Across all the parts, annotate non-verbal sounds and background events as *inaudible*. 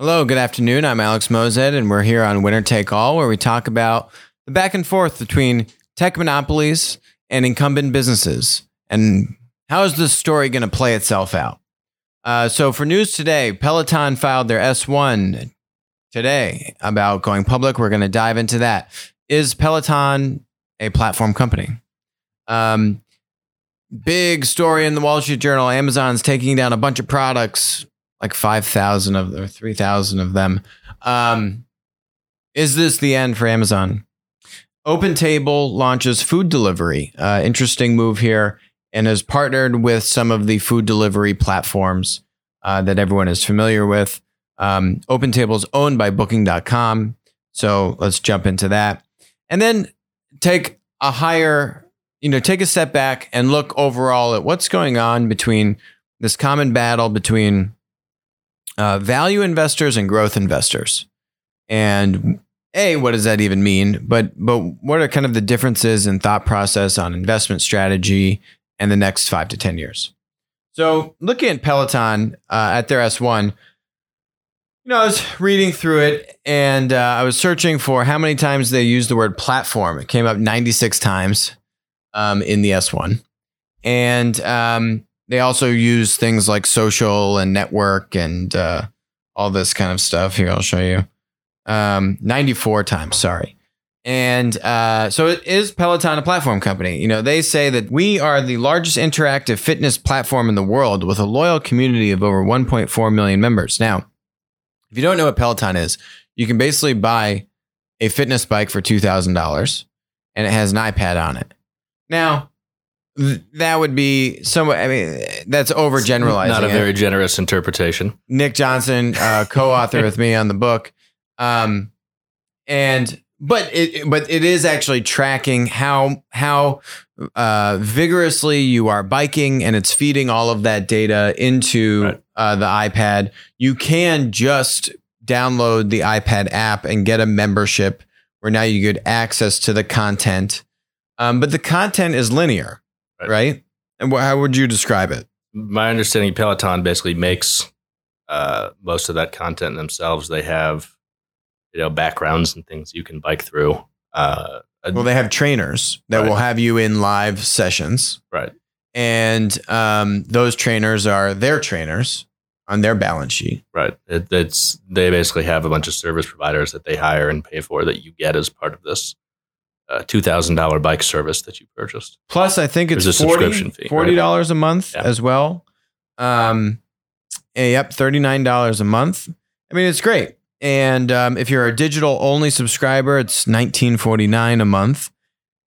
Hello, good afternoon. I'm Alex Moazed, and we're here on Winner Take All, where we talk about the back and forth between tech monopolies and incumbent businesses. And how is this story going to play itself out? Uh, so, for news today, Peloton filed their S1 today about going public. We're going to dive into that. Is Peloton a platform company? Um, big story in the Wall Street Journal Amazon's taking down a bunch of products like 5,000 of or 3,000 of them. Um, is this the end for Amazon? OpenTable launches food delivery. Uh, interesting move here and has partnered with some of the food delivery platforms uh, that everyone is familiar with. Um, OpenTable is owned by Booking.com. So let's jump into that. And then take a higher, you know, take a step back and look overall at what's going on between this common battle between uh, value investors and growth investors. And a, what does that even mean? But but what are kind of the differences in thought process on investment strategy and the next five to ten years? So looking at Peloton uh, at their S1, you know, I was reading through it and uh, I was searching for how many times they used the word platform. It came up 96 times um, in the S1. And um, they also use things like social and network and uh, all this kind of stuff. Here, I'll show you. Um, 94 times, sorry. And uh, so it is Peloton a platform company. You know, they say that we are the largest interactive fitness platform in the world with a loyal community of over 1.4 million members. Now, if you don't know what Peloton is, you can basically buy a fitness bike for $2,000 and it has an iPad on it. Now, that would be somewhat. I mean, that's overgeneralizing. Not a very generous interpretation. Nick Johnson, uh, co-author with me on the book, um, and but it but it is actually tracking how how uh, vigorously you are biking, and it's feeding all of that data into right. uh, the iPad. You can just download the iPad app and get a membership where now you get access to the content. Um, but the content is linear right? And how would you describe it? My understanding, Peloton basically makes uh, most of that content themselves. They have you know backgrounds and things you can bike through. Uh, well, they have trainers that right. will have you in live sessions, right? And um, those trainers are their trainers on their balance sheet, right? It, it's they basically have a bunch of service providers that they hire and pay for that you get as part of this a two thousand dollar bike service that you purchased. Plus, I think it's There's a 40, subscription fee, forty dollars right? a month yeah. as well. Um, yep, thirty nine dollars a month. I mean, it's great. And um, if you're a digital only subscriber, it's nineteen forty nine a month.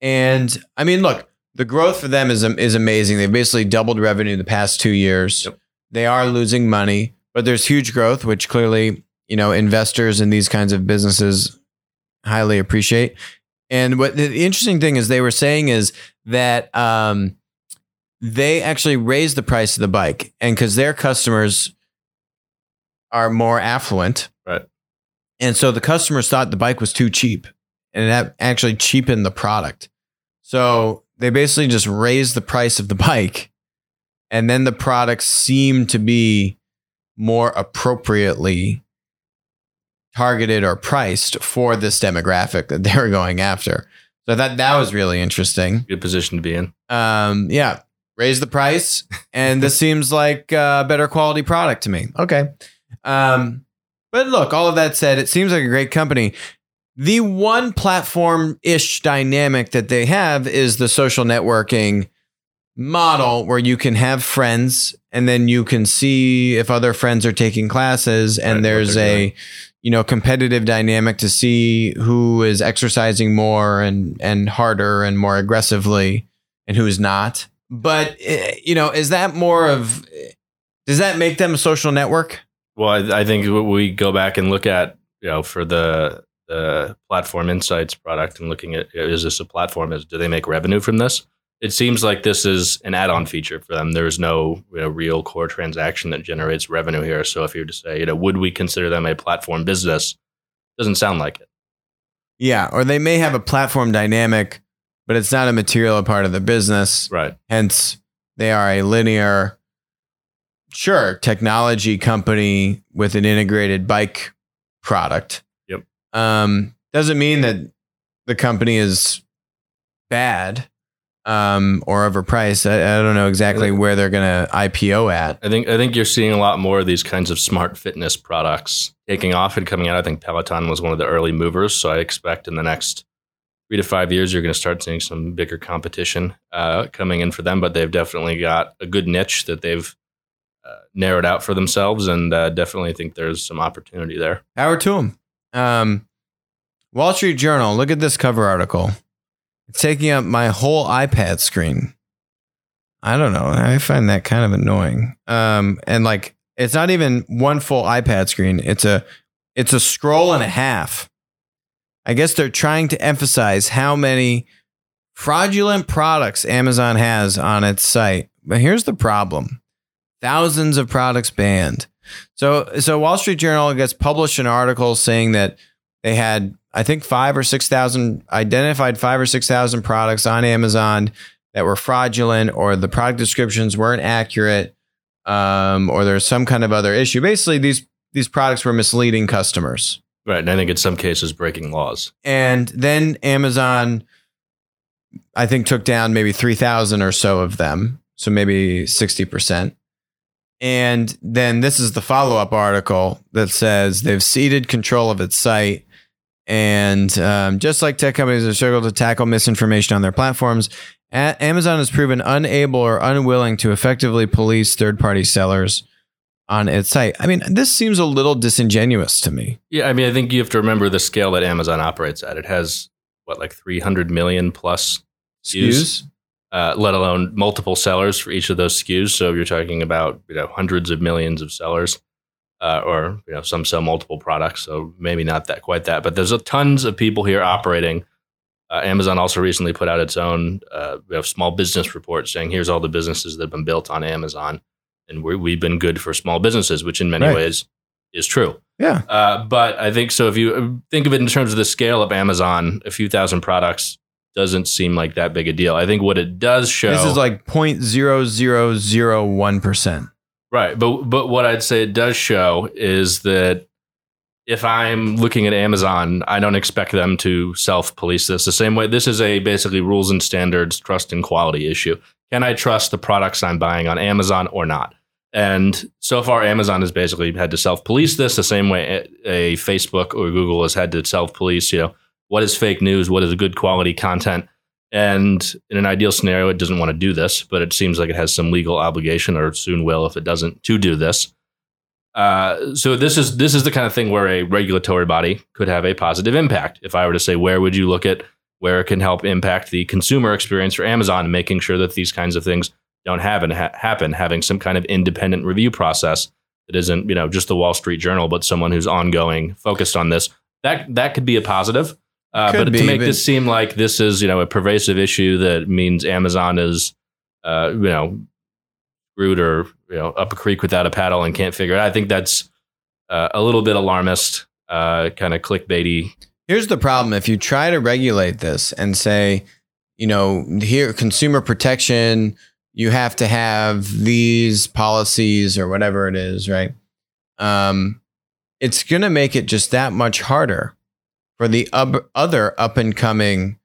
And I mean, look, the growth for them is is amazing. They've basically doubled revenue the past two years. Yep. They are losing money, but there's huge growth, which clearly you know investors in these kinds of businesses highly appreciate. And what the interesting thing is they were saying is that um, they actually raised the price of the bike, and because their customers are more affluent, right? And so the customers thought the bike was too cheap, and that actually cheapened the product. So they basically just raised the price of the bike, and then the products seemed to be more appropriately targeted or priced for this demographic that they were *laughs* going after. So that that was really interesting. Good position to be in. Um, yeah, raise the price, and this *laughs* seems like a better quality product to me. Okay. Um, but look, all of that said, it seems like a great company. The one platform ish dynamic that they have is the social networking model where you can have friends and then you can see if other friends are taking classes and right, there's a doing you know competitive dynamic to see who is exercising more and and harder and more aggressively and who is not. But eh, you know is that more of does that make them a social network? Well i, I think we go back and look at you know for the the platform insights product and looking at is this a platform? Is do they make revenue from this it seems like this is an add-on feature for them. There's no you know, real core transaction that generates revenue here. So if you were to say, you know, would we consider them a platform business? Doesn't sound like it. Yeah, or they may have a platform dynamic, but it's not a material part of the business. Right. Hence, they are a linear sure technology company with an integrated bike product. Yep. Um, doesn't mean that the company is bad um, or overpriced. I, I don't know exactly where they're going to IPO at. I think I think you're seeing a lot more of these kinds of smart fitness products taking off and coming out. I think Peloton was one of the early movers, so I expect in the next three to five years you're going to start seeing some bigger competition uh, coming in for them. But they've definitely got a good niche that they've uh, narrowed out for themselves, and uh, definitely think there's some opportunity there. Power to them. Um, Wall Street Journal. Look at this cover article. Taking up my whole iPad screen. I don't know. I find that kind of annoying. Um, and like, it's not even one full iPad screen. It's a, it's a scroll and a half. I guess they're trying to emphasize how many fraudulent products Amazon has on its site. But here's the problem: thousands of products banned. So, so Wall Street Journal gets published an article saying that they had, I think, five or six thousand identified five or six thousand products on Amazon that were fraudulent, or the product descriptions weren't accurate, um, or there's some kind of other issue. Basically, these these products were misleading customers. Right, and I think in some cases breaking laws. And then Amazon, I think, took down maybe 3,000 or so of them. So maybe 60%. And then this is the follow up article that says they've ceded control of its site. And um, just like tech companies have struggled to tackle misinformation on their platforms, a- Amazon has proven unable or unwilling to effectively police third party sellers on its site. I mean, this seems a little disingenuous to me. Yeah, I mean, I think you have to remember the scale that Amazon operates at. It has what, like 300 million plus SKUs, SKUs? uh, let alone multiple sellers for each of those SKUs. So you're talking about you know hundreds of millions of sellers, uh, or you know some sell multiple products. So maybe not that quite that, but there's a tons of people here operating. Uh, Amazon also recently put out its own uh, we have small business report saying here's all the businesses that have been built on Amazon, and we we've been good for small businesses, which in many Right. ways is true. Yeah. Uh, but I think so. If you uh, think of it in terms of the scale of Amazon, a few thousand products doesn't seem like that big a deal. I think what it does show This is like 0.0001%. right, but but what I'd say it does show is that if I'm looking at Amazon, I don't expect them to self police this the same way. This is a basically rules and standards, trust and quality issue. Can I trust the products I'm buying on Amazon or not? And so far, Amazon has basically had to self police this the same way a, a Facebook or Google has had to self police. You know, what is fake news? What is good quality content? And in an ideal scenario, it doesn't want to do this, but it seems like it has some legal obligation, or soon will if it doesn't, to do this. Uh, so this is this is the kind of thing where a regulatory body could have a positive impact. If I were to say, where would you look at where it can help impact the consumer experience for Amazon, making sure that these kinds of things don't have ha- happen, having some kind of independent review process that isn't you know just the Wall Street Journal, but someone who's ongoing, focused on this. That that could be a positive. Uh, but be, to make but- this seem like this is you know a pervasive issue that means Amazon is uh, you know screwed or you know up a creek without a paddle and can't figure it. out. I think that's uh, a little bit alarmist, uh, kind of clickbaity. Here's the problem if you try to regulate this and say, you know, here, consumer protection, you have to have these policies or whatever it is, right? Um, it's going to make it just that much harder for the ub- other up and coming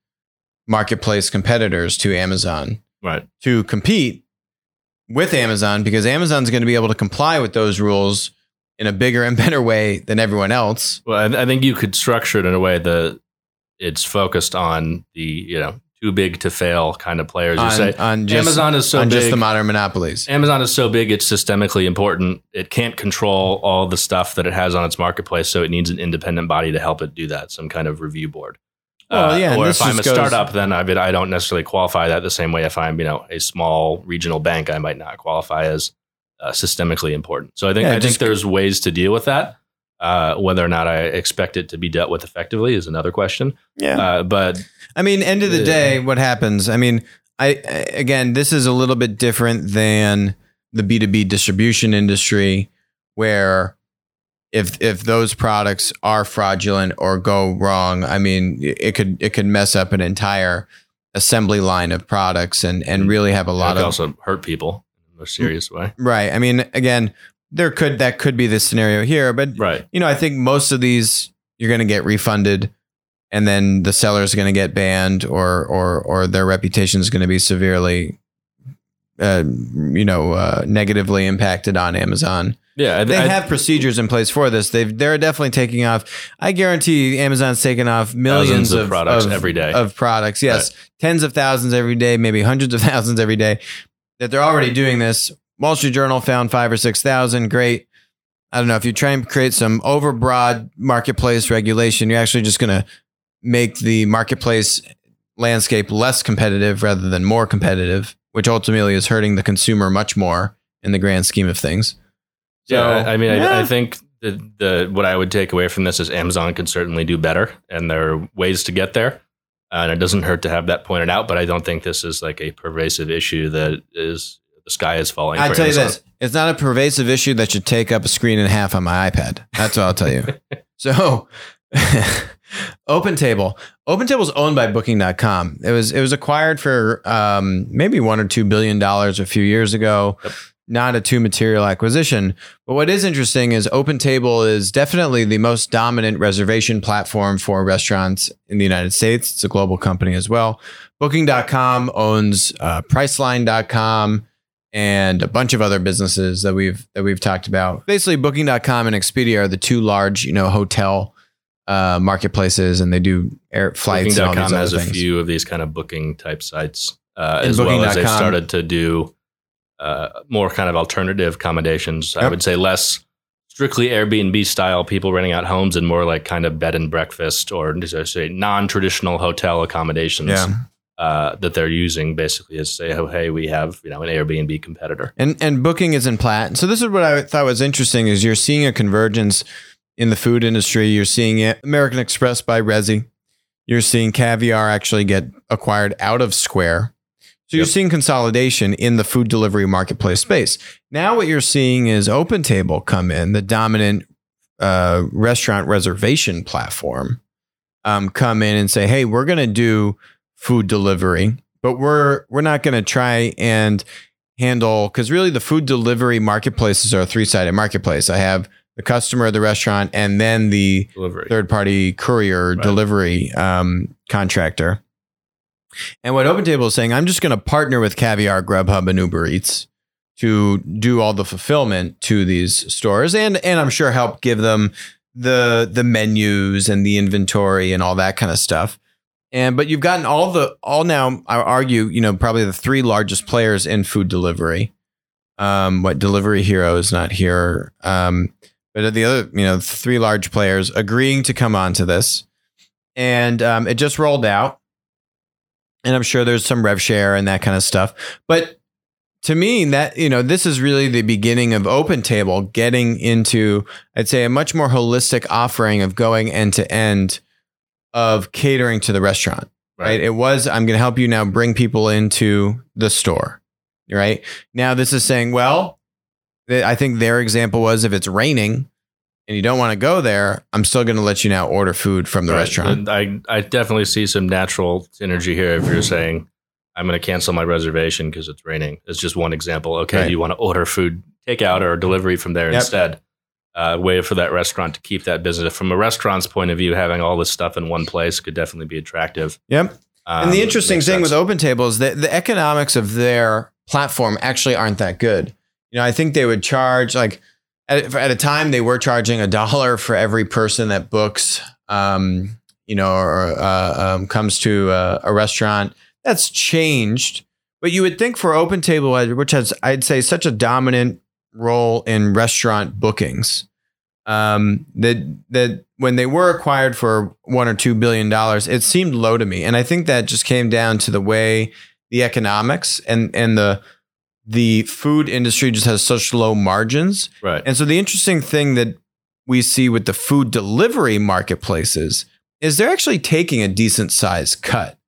marketplace competitors to Amazon Right. to compete with Amazon because Amazon's going to be able to comply with those rules in a bigger and better way than everyone else. Well, I, I think you could structure it in a way that it's focused on the you know too big to fail kind of players. You On, say on just, Amazon is so on big. just the modern monopolies. Amazon is so big, it's systemically important. It can't control all the stuff that it has on its marketplace, so it needs an independent body to help it do that, some kind of review board. Uh, Well, yeah, or if I'm a goes- startup, then I mean, I don't necessarily qualify that the same way. If I'm, you know, a small regional bank, I might not qualify as uh, systemically important. So I think Yeah, I think there's ways to deal with that. Uh, whether or not I expect it to be dealt with effectively is another question. Yeah. Uh, but I mean, end of the Yeah. day, what happens? I mean, I I- again, this is a little bit different than the B two B distribution industry, where if if those products are fraudulent or go wrong, I mean, it could it could mess up an entire assembly line of products and and really have a it lot could of also hurt people in in a serious way. Right. I mean, again, there could that could be the scenario here, but Right. you know, I think most of these you're going to get refunded, and then the seller is going to get banned, or or or their reputation is going to be severely, uh, you know, uh, negatively impacted on Amazon. Yeah, I, They I- have procedures in place for this. They've they're definitely taking off. I guarantee Amazon's taking off millions of of products every day. of products. Yes, tens of thousands every day, maybe hundreds of thousands every day. That they're already doing this. Wall Street Journal found five or six thousand. Great. I don't know if you try and create some overbroad marketplace regulation, you're actually just going to make the marketplace landscape less competitive rather than more competitive, which ultimately is hurting the consumer much more in the grand scheme of things. yeah. I, I mean, I, yeah. I think the the what I would take away from this is Amazon can certainly do better, and there are ways to get there. And it doesn't hurt to have that pointed out, but I don't think this is like a pervasive issue that is the sky is falling. I'll tell you this: it's not a pervasive issue that should take up a screen and a half on my iPad. That's what I'll tell you. *laughs* so, *laughs* OpenTable. OpenTable is owned by Booking.com. It was it was acquired for um, maybe one or two billion dollars a few years ago. Yep. Not a too material acquisition. But what is interesting is OpenTable is definitely the most dominant reservation platform for restaurants in the United States. It's a global company as well. Booking.com owns uh, Priceline.com and a bunch of other businesses that we've that we've talked about. Basically, Booking.com and Expedia are the two large, you know, hotel uh, marketplaces, and they do air flights and all these Booking.com has a few of these kind of booking type sites, uh, as well as they've started to do uh, more kind of alternative accommodations. I would say less strictly Airbnb style, people renting out homes, and more like kind of bed and breakfast or say non traditional hotel accommodations Yeah. Uh, that they're using basically is say, oh hey, we have you know an Airbnb competitor. And and booking is in plat. So this is what I thought was interesting is you're seeing a convergence in the food industry. You're seeing it American Express buy Resy. You're seeing Caviar actually get acquired out of Square. So you're seeing consolidation in the food delivery marketplace space. Now what you're seeing is OpenTable come in, the dominant uh, restaurant reservation platform, um, come in and say, "Hey, we're going to do food delivery, but we're we're not going to try and handle because really the food delivery marketplaces are a three sided marketplace. I have the customer, the restaurant, and then the third party courier Right. delivery um, contractor. And what OpenTable is saying, I'm just going to partner with Caviar, Grubhub, and Uber Eats to do all the fulfillment to these stores, and and I'm sure help give them the the menus and the inventory and all that kind of stuff. And but you've gotten all the all now. I argue, you know, probably the three largest players in food delivery. Um, what Delivery Hero is not here. Um, but the other, you know, three large players agreeing to come onto this, and um, it just rolled out, and I'm sure there's some rev share and that kind of stuff. But to me, that you know, this is really the beginning of OpenTable getting into, I'd say, a much more holistic offering of going end to end of catering to the restaurant. Right. It was, I'm going to help you now bring people into the store. Right. Now, this is saying, well, I think their example was if it's raining and you don't want to go there, I'm still going to let you now order food from the Right. restaurant. And I I definitely see some natural synergy here. If you're saying I'm going to cancel my reservation because it's raining, it's just one example. Okay, Right. you want to order food takeout or delivery from there Yep. instead. Uh, way for that restaurant to keep that business. From a restaurant's point of view, having all this stuff in one place could definitely be attractive. Yep. Um, and the interesting thing sense. with OpenTable is that the economics of their platform actually aren't that good. You know, I think they would charge like at, at a time they were charging a dollar for every person that books, um, you know, or uh, um, comes to a, a restaurant. That's changed, but you would think for OpenTable, which has I'd say such a dominant role in restaurant bookings, um, that that when they were acquired for one or two billion dollars, it seemed low to me, and I think that just came down to the way the economics and and the the food industry just has such low margins, right. and so the interesting thing that we see with the food delivery marketplaces is they're actually taking a decent size cut.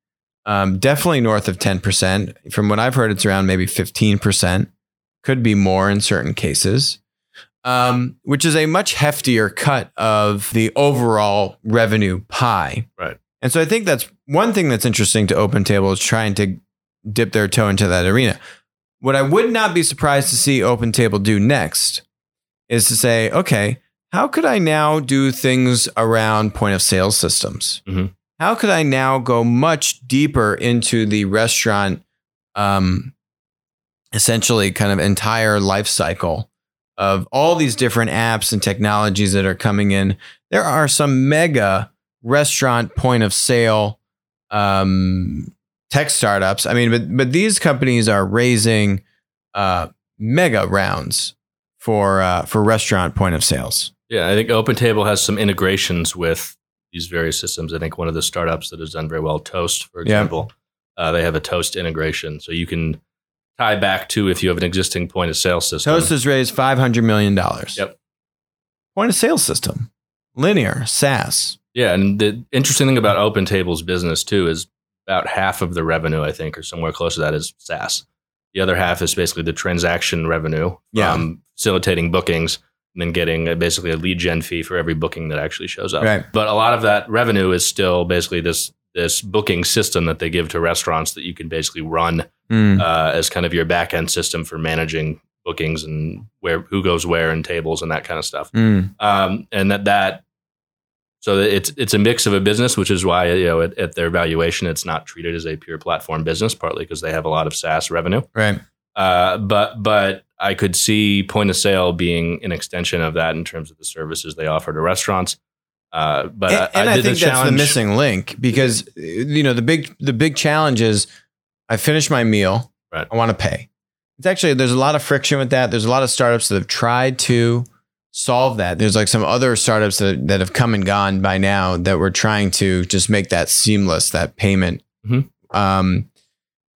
Um, definitely north of 10%. From what I've heard, it's around maybe 15%. Could be more in certain cases, um, which is a much heftier cut of the overall revenue pie. Right. And so I think that's one thing that's interesting to OpenTable is trying to dip their toe into that arena. what I would not be surprised to see OpenTable do next is to say, okay, how could I now do things around point of sale systems? Mhm. How could I now go much deeper into the restaurant, um, essentially kind of entire life cycle of all these different apps and technologies that are coming in? There are some mega restaurant point of sale um, tech startups. I mean, but but these companies are raising uh, mega rounds for uh, for restaurant point of sales. Yeah, I think OpenTable has some integrations with these various systems. I think one of the startups that has done very well, Toast, for Yeah. example, uh, they have a Toast integration, so you can tie back to if you have an existing point of sale system. Toast has raised five hundred million dollars. Yep. Point of sale system, linear SaaS. Yeah, and the interesting thing about OpenTable's business too is about half of the revenue, I think, or somewhere close to that, is SaaS. The other half is basically the transaction revenue Yeah. from facilitating bookings and then getting uh, basically a lead gen fee for every booking that actually shows up. Right. But a lot of that revenue is still basically this this booking system that they give to restaurants that you can basically run Mm. uh, as kind of your back end system for managing bookings and where who goes where and tables and that kind of stuff Mm. um, and that that so it's it's a mix of a business, which is why you know at, at their valuation it's not treated as a pure platform business, partly because they have a lot of SaaS revenue. Right. Uh, but but I could see point of sale being an extension of that in terms of the services they offer to restaurants. Uh, but and, and I, did think the that's the missing link because you know the big the big challenge is I finish my meal. Right. I want to pay. It's actually there's a lot of friction with that. There's a lot of startups that have tried to solve that. There's like some other startups that, that have come and gone by now that were trying to just make that seamless, that payment. Mhm. Um,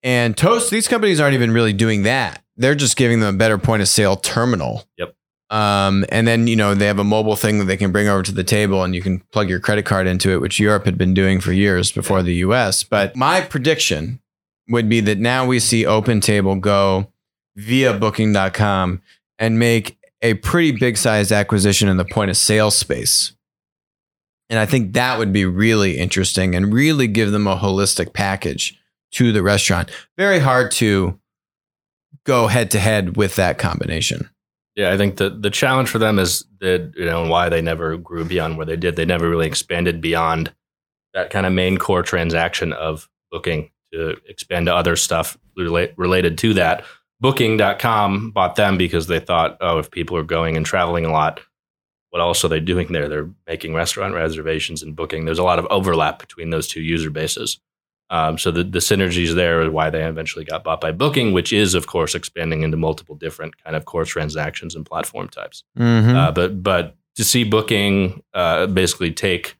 and Toast, these companies aren't even really doing that. They're just giving them a better point of sale terminal. Yep. Um, and then you know they have a mobile thing that they can bring over to the table, and you can plug your credit card into it, which Europe had been doing for years before the U.S. But my prediction would be that now we see OpenTable go via Booking.com and make a pretty big sized acquisition in the point of sale space. And I think that would be really interesting and really give them a holistic package to the restaurant. Very hard to go head to head with that combination. Yeah, I think the the challenge for them is that you know why they never grew beyond where they did. They never really expanded beyond that kind of main core transaction of booking to expand to other stuff relate, related to that. Booking.com bought them because they thought, oh, if people are going and traveling a lot, what else are they doing there? They're making restaurant reservations and booking. There's a lot of overlap between those two user bases. Um, so the, the synergies there are why they eventually got bought by Booking, which is, of course, expanding into multiple different kind of core transactions and platform types. Mm-hmm. Uh, but but to see Booking uh, basically take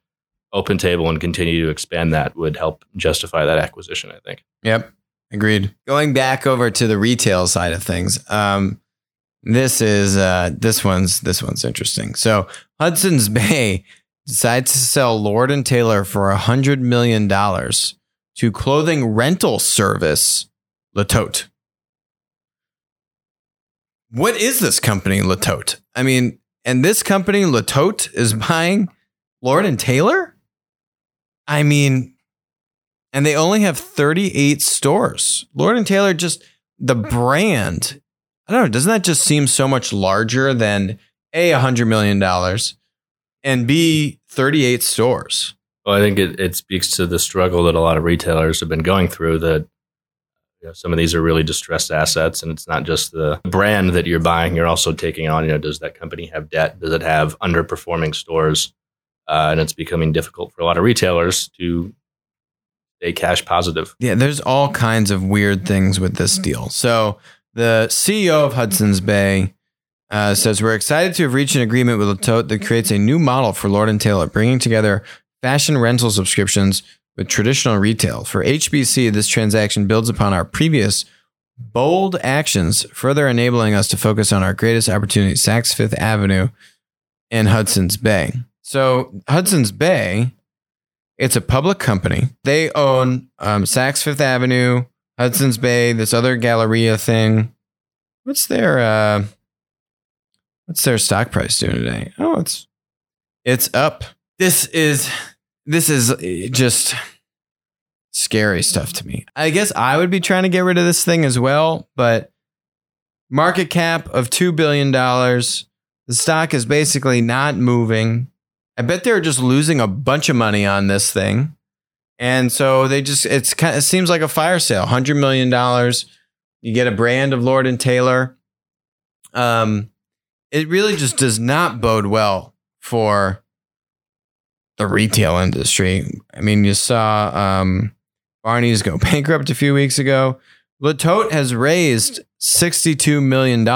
OpenTable and continue to expand that would help justify that acquisition. I think. Yep. Agreed. Going back over to the retail side of things. Um, this is uh, this one's this one's interesting. So Hudson's Bay decides to sell Lord and Taylor for a hundred million dollars to clothing rental service Le Tote. What is this company, Le Tote? I mean, and this company, Le Tote, is buying Lord and Taylor? I mean, and they only have 38 stores. Lord and Taylor just the brand. I don't know, doesn't that just seem so much larger than A, $100 million and B, 38 stores? Well, I think it, it speaks to the struggle that a lot of retailers have been going through. That you know, some of these are really distressed assets, and it's not just the brand that you're buying. You're also taking on. You know, does that company have debt? Does it have underperforming stores? Uh, and it's becoming difficult for a lot of retailers to stay cash positive. Yeah, there's all kinds of weird things with this deal. So the CEO of Hudson's Bay uh, says we're excited to have reached an agreement with Le Tote that creates a new model for Lord and Taylor, bringing together fashion rental subscriptions with traditional retail. For HBC, this transaction builds upon our previous bold actions, further enabling us to focus on our greatest opportunity, Saks Fifth Avenue and Hudson's Bay. So Hudson's Bay it's a public company. They own um, Saks Fifth Avenue, Hudson's Bay, this other Galleria thing. What's their uh, what's their stock price doing today? Oh, it's it's up. This is this is uh, just scary stuff to me. I guess I would be trying to get rid of this thing as well, but market cap of $2 billion. The stock is basically not moving. I bet they're just losing a bunch of money on this thing. And so they just, it's kind of, it seems like a fire sale $100 million. You get a brand of Lord and Taylor. Um, it really just does not bode well for the retail industry. I mean, you saw um, Barneys go *laughs* bankrupt a few weeks ago. Le Tote has raised $62 million.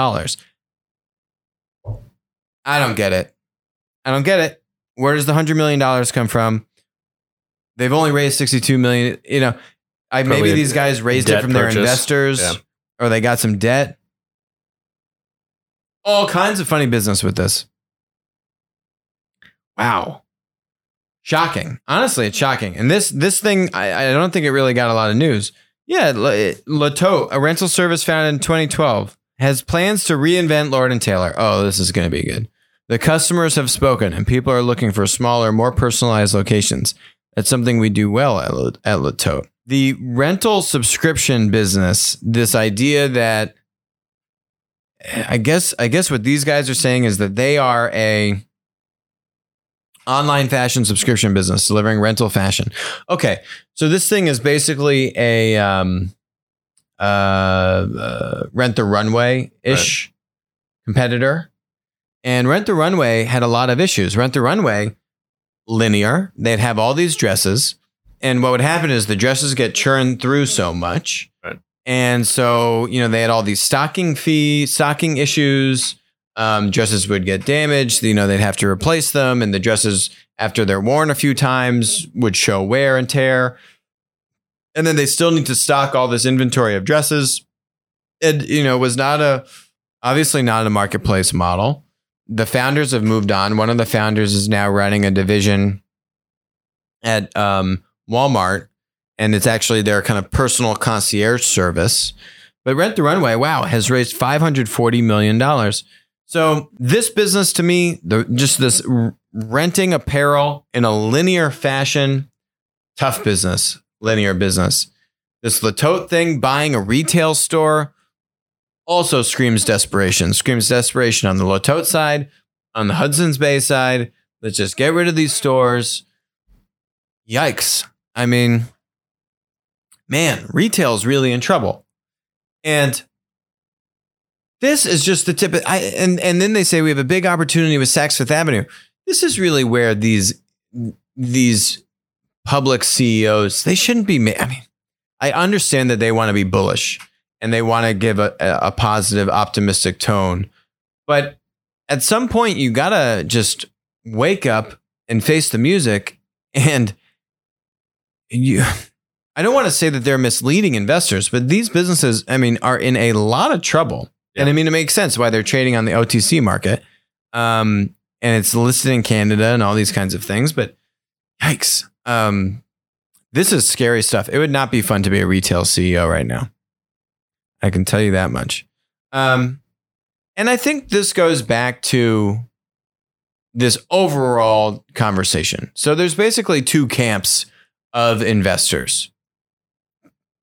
I don't get it. I don't get it. Where does the $100 million come from? They've only raised 62 million. You know, I maybe these guys raised it from their investors Yeah. or they got some debt. All kinds of funny business with this. Wow. Shocking. Honestly, it's shocking. And this this thing, I, I don't think it really got a lot of news. Yeah, La- eh, Le Tote, a rental service founded in 2012, has plans to reinvent Lord and Taylor. Oh, this is going to be good. The customers have spoken, and people are looking for smaller, more personalized locations. That's something we do well at, at Le Tote. The rental subscription business, this idea that eh, I guess I guess what these guys are saying is that they are a online fashion subscription business delivering rental fashion. Okay, so this thing is basically a um, uh, uh, rent the runway ish competitor, and rent the runway had a lot of issues. Rent the runway linear; they'd have all these dresses, and what would happen is the dresses get churned through so much. Right. And so, you know, they had all these stocking fee, stocking issues. Um, dresses would get damaged. You know, they'd have to replace them, and the dresses, after they're worn a few times, would show wear and tear. And then they still need to stock all this inventory of dresses. It, you know, was not a obviously not a marketplace model. The founders have moved on. One of the founders is now running a division at um, Walmart, and it's actually their kind of personal concierge service. But Rent the Runway, wow, has raised five hundred forty million dollars. So this business to me, the, just this renting apparel in a linear fashion, tough business, linear business. This Le Tote thing, buying a retail store, also screams desperation. Screams desperation on the Le Tote side, on the Hudson's Bay side. Let's just get rid of these stores. Yikes. I mean, man, retail's really in trouble. And this is just the tip. Of, I and and then they say we have a big opportunity with Saks Fifth Avenue. This is really where these these public CEOs they shouldn't be. I mean, I understand that they want to be bullish and they want to give a a positive, optimistic tone, but at some point you gotta just wake up and face the music and you. I don't want to say that they're misleading investors, but these businesses, I mean, are in a lot of trouble. And I mean, it makes sense why they're trading on the OTC market. Um, and it's listed in Canada and all these kinds of things. But yikes. Um, this is scary stuff. It would not be fun to be a retail CEO right now. I can tell you that much. Um, and I think this goes back to this overall conversation. So there's basically two camps of investors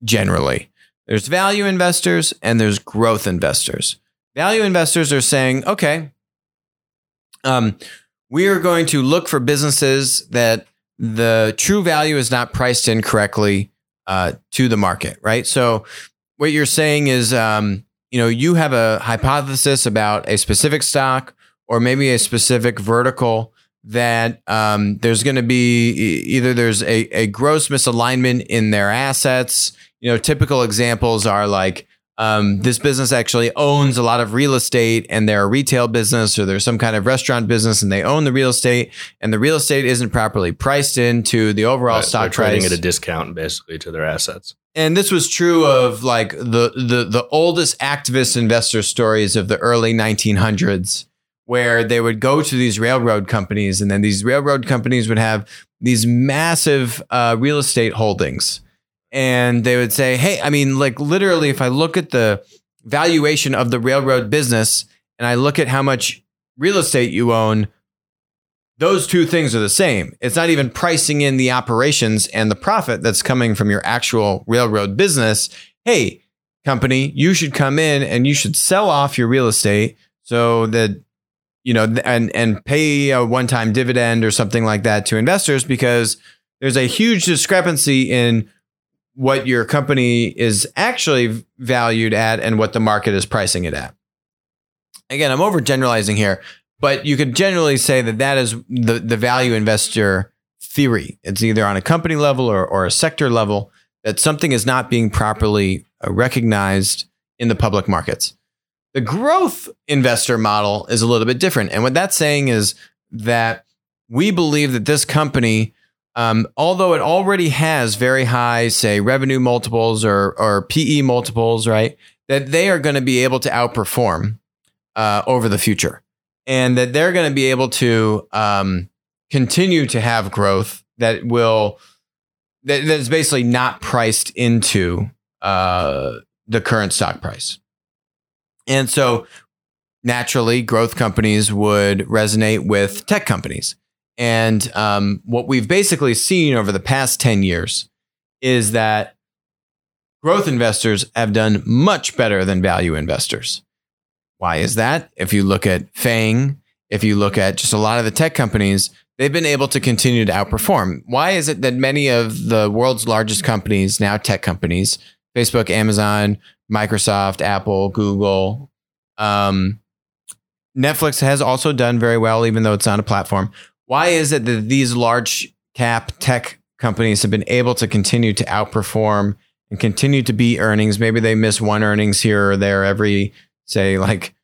generally. There's value investors and there's growth investors. Value investors are saying, okay, um, we are going to look for businesses that the true value is not priced in correctly uh, to the market, right? So, what you're saying is, um, you know, you have a hypothesis about a specific stock or maybe a specific vertical that um, there's going to be either there's a, a gross misalignment in their assets. You know, typical examples are like um, this business actually owns a lot of real estate and they're a retail business or there's some kind of restaurant business and they own the real estate and the real estate isn't properly priced into the overall Right, stock they're trading price at a discount basically to their assets. and this was true of like the the the oldest activist investor stories of the early 1900s where they would go to these railroad companies and then these railroad companies would have these massive uh, real estate holdings and they would say hey i mean like literally if i look at the valuation of the railroad business and i look at how much real estate you own those two things are the same. It's not even pricing in the operations and the profit that's coming from your actual railroad business. Hey, company, you should come in and you should sell off your real estate so that you know and and pay a one-time dividend or something like that to investors because there's a huge discrepancy in what your company is actually valued at and what the market is pricing it at. Again, I'm overgeneralizing here, but you could generally say that that is the, the value investor theory. It's either on a company level or, or a sector level that something is not being properly uh, recognized in the public markets. The growth investor model is a little bit different. And what that's saying is that we believe that this company um, although it already has very high, say, revenue multiples or, or PE multiples, right? That they are going to be able to outperform uh, over the future, and that they're going to be able to um, continue to have growth that will that, that is basically not priced into uh, the current stock price. And so, naturally, growth companies would resonate with tech companies and um, what we've basically seen over the past 10 years is that growth investors have done much better than value investors. Why is that? If you look at FANG, if you look at just a lot of the tech companies, they've been able to continue to outperform. Why is it that many of the world's largest companies, now tech companies, Facebook, Amazon, Microsoft, Apple, Google, um, Netflix has also done very well, even though it's not a platform. Why is it that these large cap tech companies have been able to continue to outperform and continue to beat earnings? Maybe they miss one earnings here or there every, say, like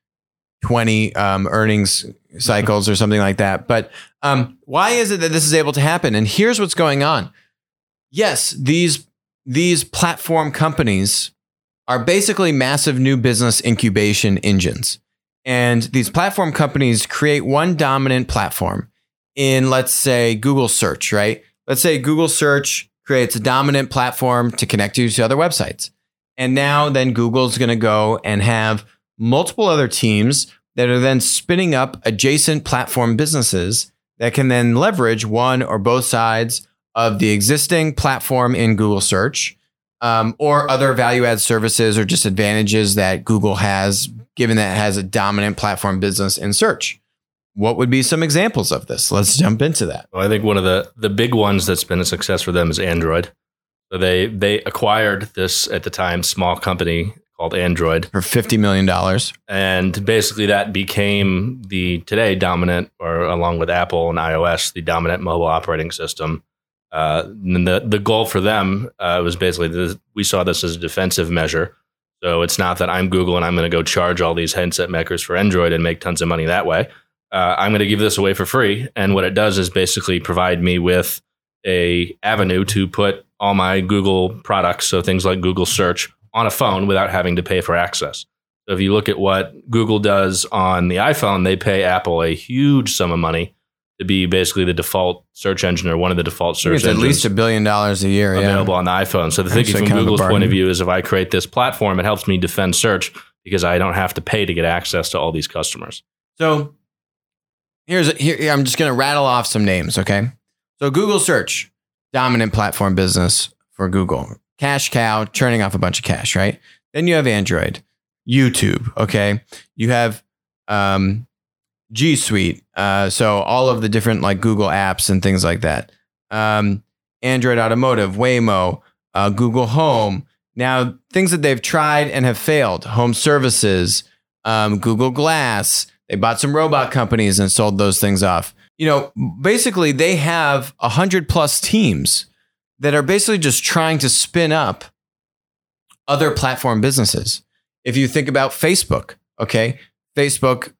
20 um, earnings cycles or something like that. But um, why is it that this is able to happen? And here's what's going on. Yes, these these platform companies are basically massive new business incubation engines. And these platform companies create one dominant platform in, let's say, Google search, right? Let's say Google search creates a dominant platform to connect you to other websites. And now then Google's going to go and have multiple other teams that are then spinning up adjacent platform businesses that can then leverage one or both sides of the existing platform in Google search um, or other value add services or just advantages that Google has, given that it has a dominant platform business in search. What would be some examples of this? Let's jump into that. Well, I think one of the the big ones that's been a success for them is Android. So they they acquired this at the time small company called Android for fifty million dollars, and basically that became the today dominant, or along with Apple and iOS, the dominant mobile operating system. Uh, and the the goal for them uh, was basically this, we saw this as a defensive measure. So it's not that I'm Google and I'm going to go charge all these handset makers for Android and make tons of money that way uh, I'm going to give this away for free. And what it does is basically provide me with a avenue to put all my Google products, so things like Google search, on a phone without having to pay for access. So if you look at what Google does on the iPhone, they pay Apple a huge sum of money to be basically the default search engine or one of the default search it's engines. At least a billion dollars a year available yeah. on the iPhone. So the thinking from Google's point of view is if I create this platform, it helps me defend search because I don't have to pay to get access to all these customers. So Here's here. I'm just going to rattle off some names. Okay. So Google search, dominant platform business for Google. Cash cow, churning off a bunch of cash, right? Then you have Android, YouTube. Okay. You have um, G Suite. Uh, so all of the different like Google apps and things like that. Um, Android Automotive, Waymo, uh, Google Home. Now, things that they've tried and have failed home services, um, Google Glass, they bought some robot companies and sold those things off. You know, basically, they have a hundred plus teams that are basically just trying to spin up other platform businesses. If you think about Facebook, okay, Facebook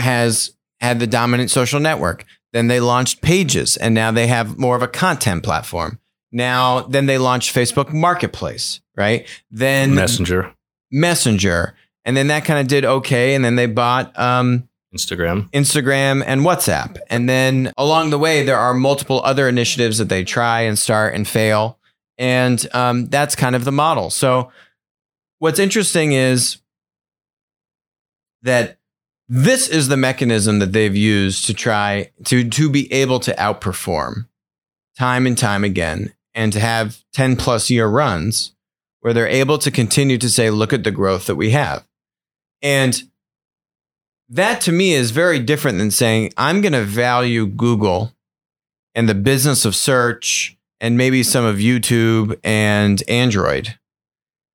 has had the dominant social network. Then they launched Pages, and now they have more of a content platform. Now, then they launched Facebook Marketplace, right? Then Messenger, Messenger, and then that kind of did okay. And then they bought um, Instagram, Instagram, and WhatsApp. And then along the way, there are multiple other initiatives that they try and start and fail. And um, that's kind of the model. So, what's interesting is that this is the mechanism that they've used to try to, to be able to outperform time and time again and to have 10 plus year runs where they're able to continue to say, look at the growth that we have. And that to me is very different than saying, I'm going to value Google and the business of search and maybe some of YouTube and Android.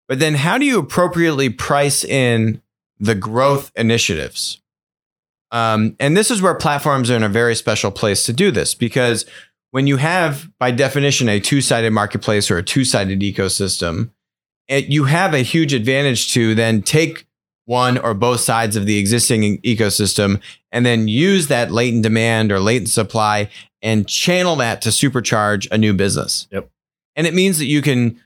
But then how do you appropriately price in the growth initiatives? Um, and this is where platforms are in a very special place to do this because when you have, by definition, a two sided marketplace or a two sided ecosystem, it, you have a huge advantage to then take one or both sides of the existing ecosystem and then use that latent demand or latent supply and channel that to supercharge a new business. Yep. And it means that you can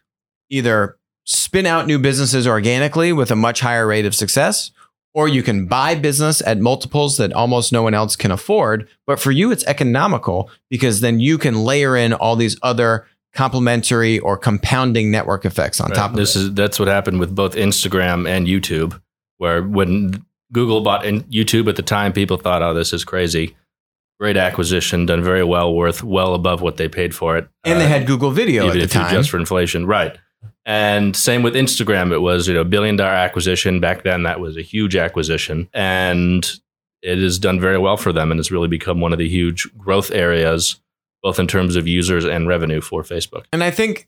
either spin out new businesses organically with a much higher rate of success, or you can buy business at multiples that almost no one else can afford. But for you, it's economical because then you can layer in all these other complementary or compounding network effects on Right. top of this it. is that's what happened with both Instagram and YouTube, where when Google bought in YouTube at the time, people thought, "Oh, this is crazy." Great acquisition, done very well, worth well above what they paid for it. and they Uh, had Google Video at the time. adjust for inflation, right? And same with Instagram. It was you know billion dollar acquisition back then. That was a huge acquisition, and it has done very well for them, and it's really become one of the huge growth areas, both in terms of users and revenue for Facebook. And I think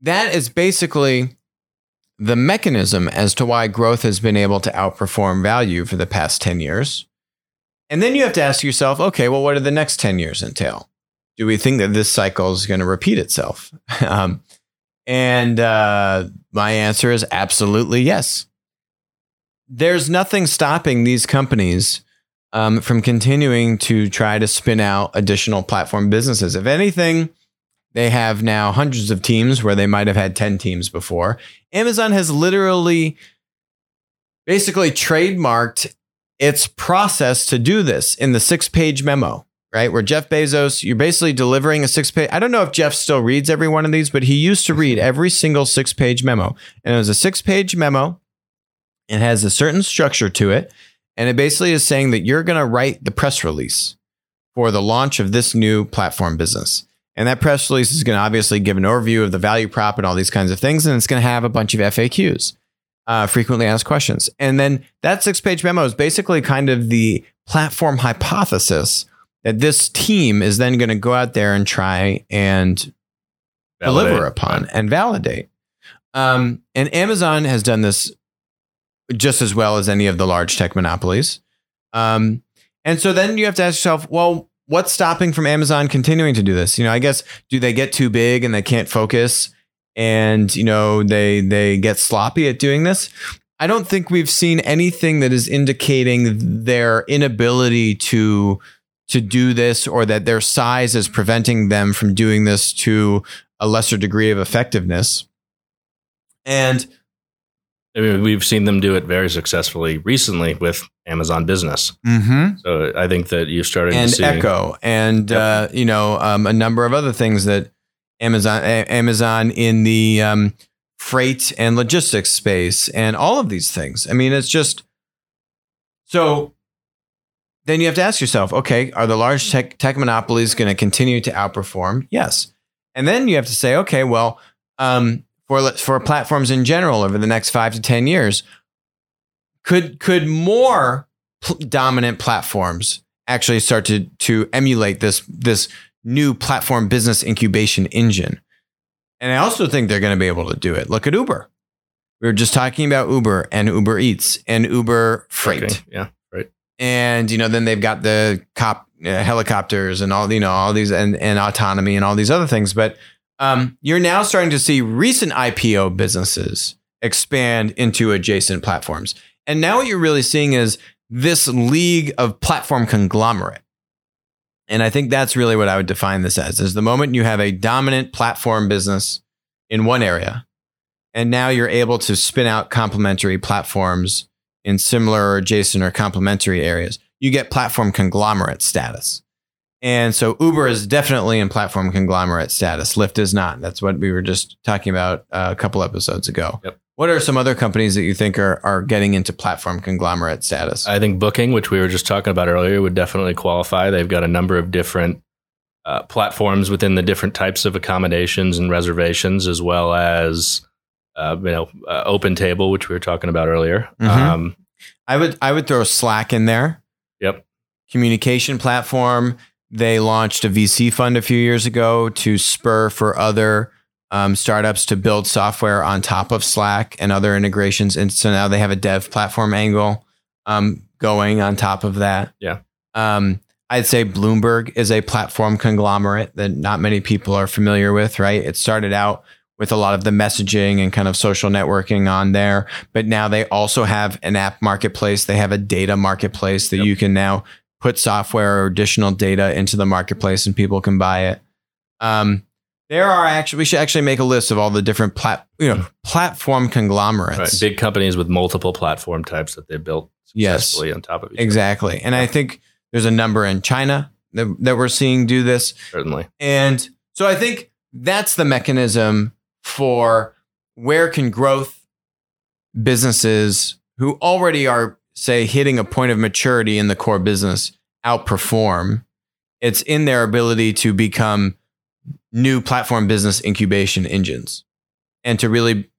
that is basically the mechanism as to why growth has been able to outperform value for the past 10 years. And then you have to ask yourself, okay, well, what do the next 10 years entail? Do we think that this cycle is going to repeat itself? *laughs* um, and uh, my answer is absolutely yes. There's nothing stopping these companies um, from continuing to try to spin out additional platform businesses. If anything, they have now hundreds of teams where they might have had 10 teams before. Amazon has literally basically trademarked its process to do this in the six page memo, right? Where Jeff Bezos, you're basically delivering a six page. I don't know if Jeff still reads every one of these, but he used to read *laughs* every single six page memo. And it was a six page memo. It has a certain structure to it. And it basically is saying that you're going to write the press release for the launch of this new platform business. And that press release is going to obviously give an overview of the value prop and all these kinds of things. And it's going to have a bunch of FAQs, uh, frequently asked questions. And then that six page memo is basically kind of the platform hypothesis that this team is then going to go out there and try and deliver upon and validate. Um, and Amazon has done this just as well as any of the large tech monopolies. Um, and so then you have to ask yourself, well, what's stopping from Amazon continuing to do this? You know, I guess do they get too big and they can't focus, and you know they they get sloppy at doing this? I don't think we've seen anything that is indicating their inability to to do this or that their size is preventing them from doing this to a lesser degree of effectiveness. And I mean, we've seen them do it very successfully recently with Amazon Business. So I think that you're starting and to see Echo and Yep. uh, you know um, a number of other things that Amazon A- Amazon in the um, freight and logistics space and all of these things. I mean, it's just so. Then you have to ask yourself, okay, are the large tech tech monopolies going to continue to outperform? Yes, and then you have to say, okay, well, um, for for platforms in general over the next five to ten years, could could more pl- dominant platforms actually start to to emulate this this new platform business incubation engine. And I also think they're going to be able to do it. Look at Uber. We were just talking about Uber and Uber Eats and Uber Freight. Okay, Yeah, right. And you know, then they've got the cop uh, helicopters and all you know all these and and autonomy and all these other things. But um, you're now starting to see recent IPO businesses expand into adjacent platforms. And now what you're really seeing is this league of platform conglomerate. And I think that's really what I would define this as is the moment you have a dominant platform business in one area, and now you're able to spin out complementary platforms in similar or adjacent or complementary areas, you get platform conglomerate status. And so Uber is definitely in platform conglomerate status. Lyft is not. That's what we were just talking about uh, a couple episodes ago. Yep. What are some other companies that you think are, are getting into platform conglomerate status? I think Booking, which we were just talking about earlier, would definitely qualify. They've got a number of different uh, platforms within the different types of accommodations and reservations, as well as uh, you know, uh, OpenTable, which we were talking about earlier. Mhm. Um, I would I would throw Slack in there. Yep. Communication platform. They launched a VC fund a few years ago to spur for other um, startups to build software on top of Slack and other integrations. And so now they have a dev platform angle um, going on top of that. Yeah. Um, I'd say Bloomberg is a platform conglomerate that not many people are familiar with, right? It started out with a lot of the messaging and kind of social networking on there, but now they also have an app marketplace. They have a data marketplace that Yep. you can now put software or additional data into the marketplace and people can buy it. Um, there are actually, we should actually make a list of all the different plat, you know, platform conglomerates. right, big companies with multiple platform types that they built Yes. successfully on top of each Exactly. And I think there's a number in China that, that we're seeing do this. certainly. And so I think that's the mechanism for where can growth businesses who already are, say, hitting a point of maturity in the core business outperform. It's in their ability to become new platform business incubation engines and to really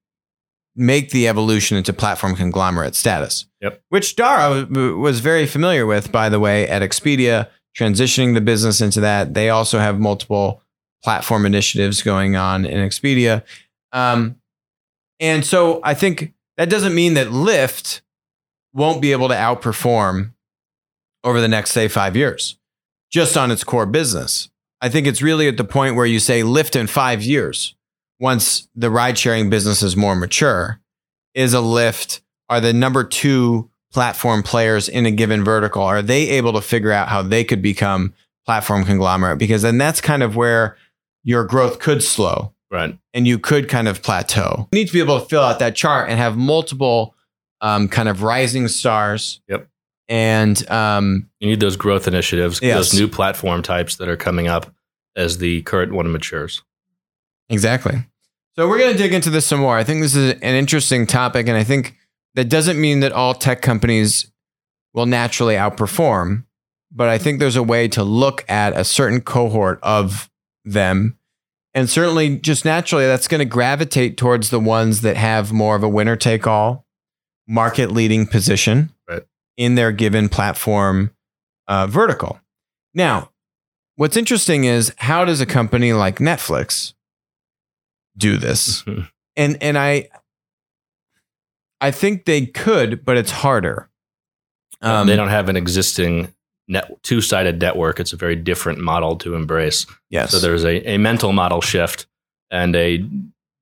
make the evolution into platform conglomerate status. Yep. Which Dara was very familiar with, by the way, at Expedia, transitioning the business into that. They also have multiple platform initiatives going on in Expedia. Um, and so I think that doesn't mean that Lyft won't be able to outperform over the next, say, five years just on its core business. I think it's really at the point where you say Lyft in five years, once the ride sharing business is more mature, is a Lyft, are the number two platform players in a given vertical, are they able to figure out how they could become platform conglomerate? Because then that's kind of where your growth could slow Right. and you could kind of plateau. You need to be able to fill out that chart and have multiple um, kind of rising stars. Yep. And um, You need those growth initiatives, Yes. those new platform types that are coming up as the current one matures. exactly. So we're going to dig into this some more. I think this is an interesting topic. And I think that doesn't mean that all tech companies will naturally outperform. But I think there's a way to look at a certain cohort of them. And certainly, just naturally, that's going to gravitate towards the ones that have more of a winner take all market leading position Right. in their given platform uh, vertical. Now, what's interesting is how does a company like Netflix do this? And and I I think they could, but it's harder. Um, they don't have an existing net, two-sided network. It's a very different model to embrace. Yes. So there's a, a mental model shift and a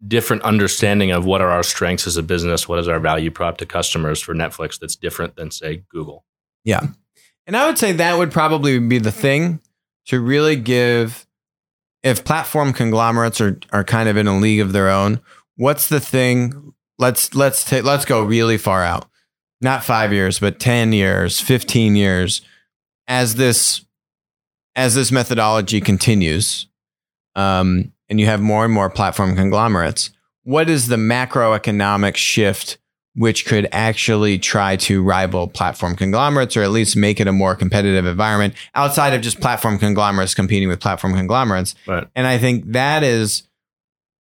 different understanding of what are our strengths as a business, what is our value prop to customers for Netflix that's different than say Google. Yeah. And I would say that would probably be the thing to really give if platform conglomerates are are kind of in a league of their own, what's the thing? Let's let's take let's go really far out. Not 5 years, but 10 years, 15 years as this as this methodology continues. Um and you have more and more platform conglomerates. What is the macroeconomic shift which could actually try to rival platform conglomerates or at least make it a more competitive environment outside of just platform conglomerates competing with platform conglomerates. Right. And I think that is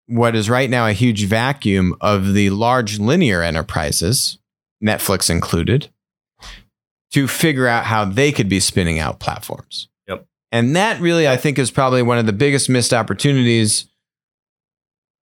what is right now a huge vacuum of the large linear enterprises, Netflix included, to figure out how they could be spinning out platforms. And that really, I think, is probably one of the biggest missed opportunities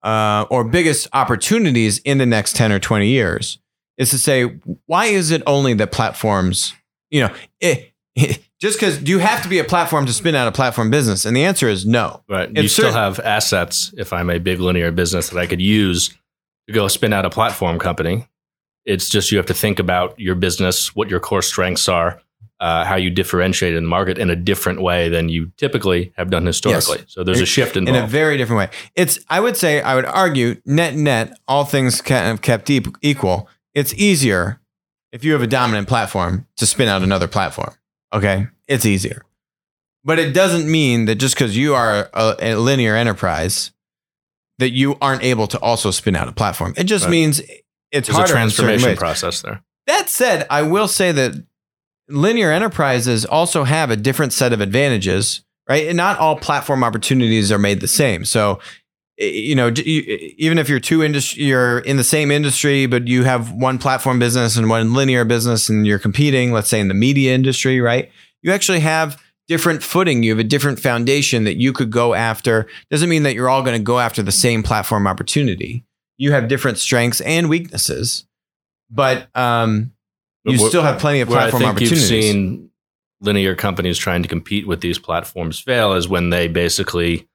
uh, or biggest opportunities in the next 10 or 20 years is to say, why is it only that platforms, you know, it, *laughs* just because do you have to be a platform to spin out a platform business? And the answer is no. Right. It's you still have assets if I'm a big linear business that I could use to go spin out a platform company. It's just you have to think about your business, what your core strengths are, uh, how you differentiate in the market in a different way than you typically have done historically. So there's a shift involved. in a very different way. It's, I would say, I would argue, net net, all things kind of kept deep, equal. It's easier if you have a dominant platform to spin out another platform. Okay, it's easier, but it doesn't mean that just because you are a, a linear enterprise that you aren't able to also spin out a platform. It just Right. means it's there's a harder in transformation process there. That said, I will say that linear enterprises also have a different set of advantages, right? And not all platform opportunities are made the same. So you know, even if you're two industry, you're in the same industry, but you have one platform business and one linear business, and you're competing. Let's say in the media industry, right? You actually have different footing. You have a different foundation that you could go after. Doesn't mean that you're all going to go after the same platform opportunity. You have different strengths and weaknesses, but um, you still have plenty of platform where I think opportunities. You've seen linear companies trying to compete with these platforms fail is when they basically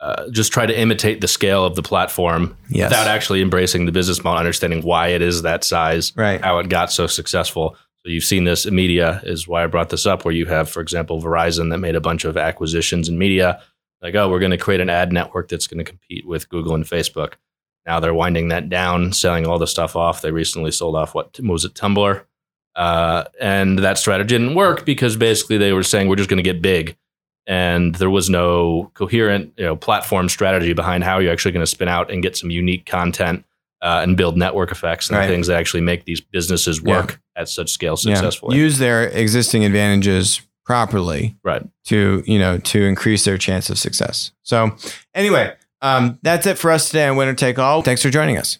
uh, just try to imitate the scale of the platform yes. without actually embracing the business model, understanding why it is that size, right. how it got so successful. So you've seen this in media, is why I brought this up, where you have, for example, Verizon that made a bunch of acquisitions in media. Like, oh, we're going to create an ad network that's going to compete with Google and Facebook. Now they're winding that down, selling all the stuff off. They recently sold off what was it, Tumblr, uh, and that strategy didn't work because basically they were saying we're just going to get big and there was no coherent you know, platform strategy behind how you're actually going to spin out and get some unique content uh, and build network effects and right. things that actually make these businesses work yeah. at such scale successfully. Yeah. Use their existing advantages properly, right? To you know to increase their chance of success. So anyway, um, that's it for us today on Winner Take All. Thanks for joining us.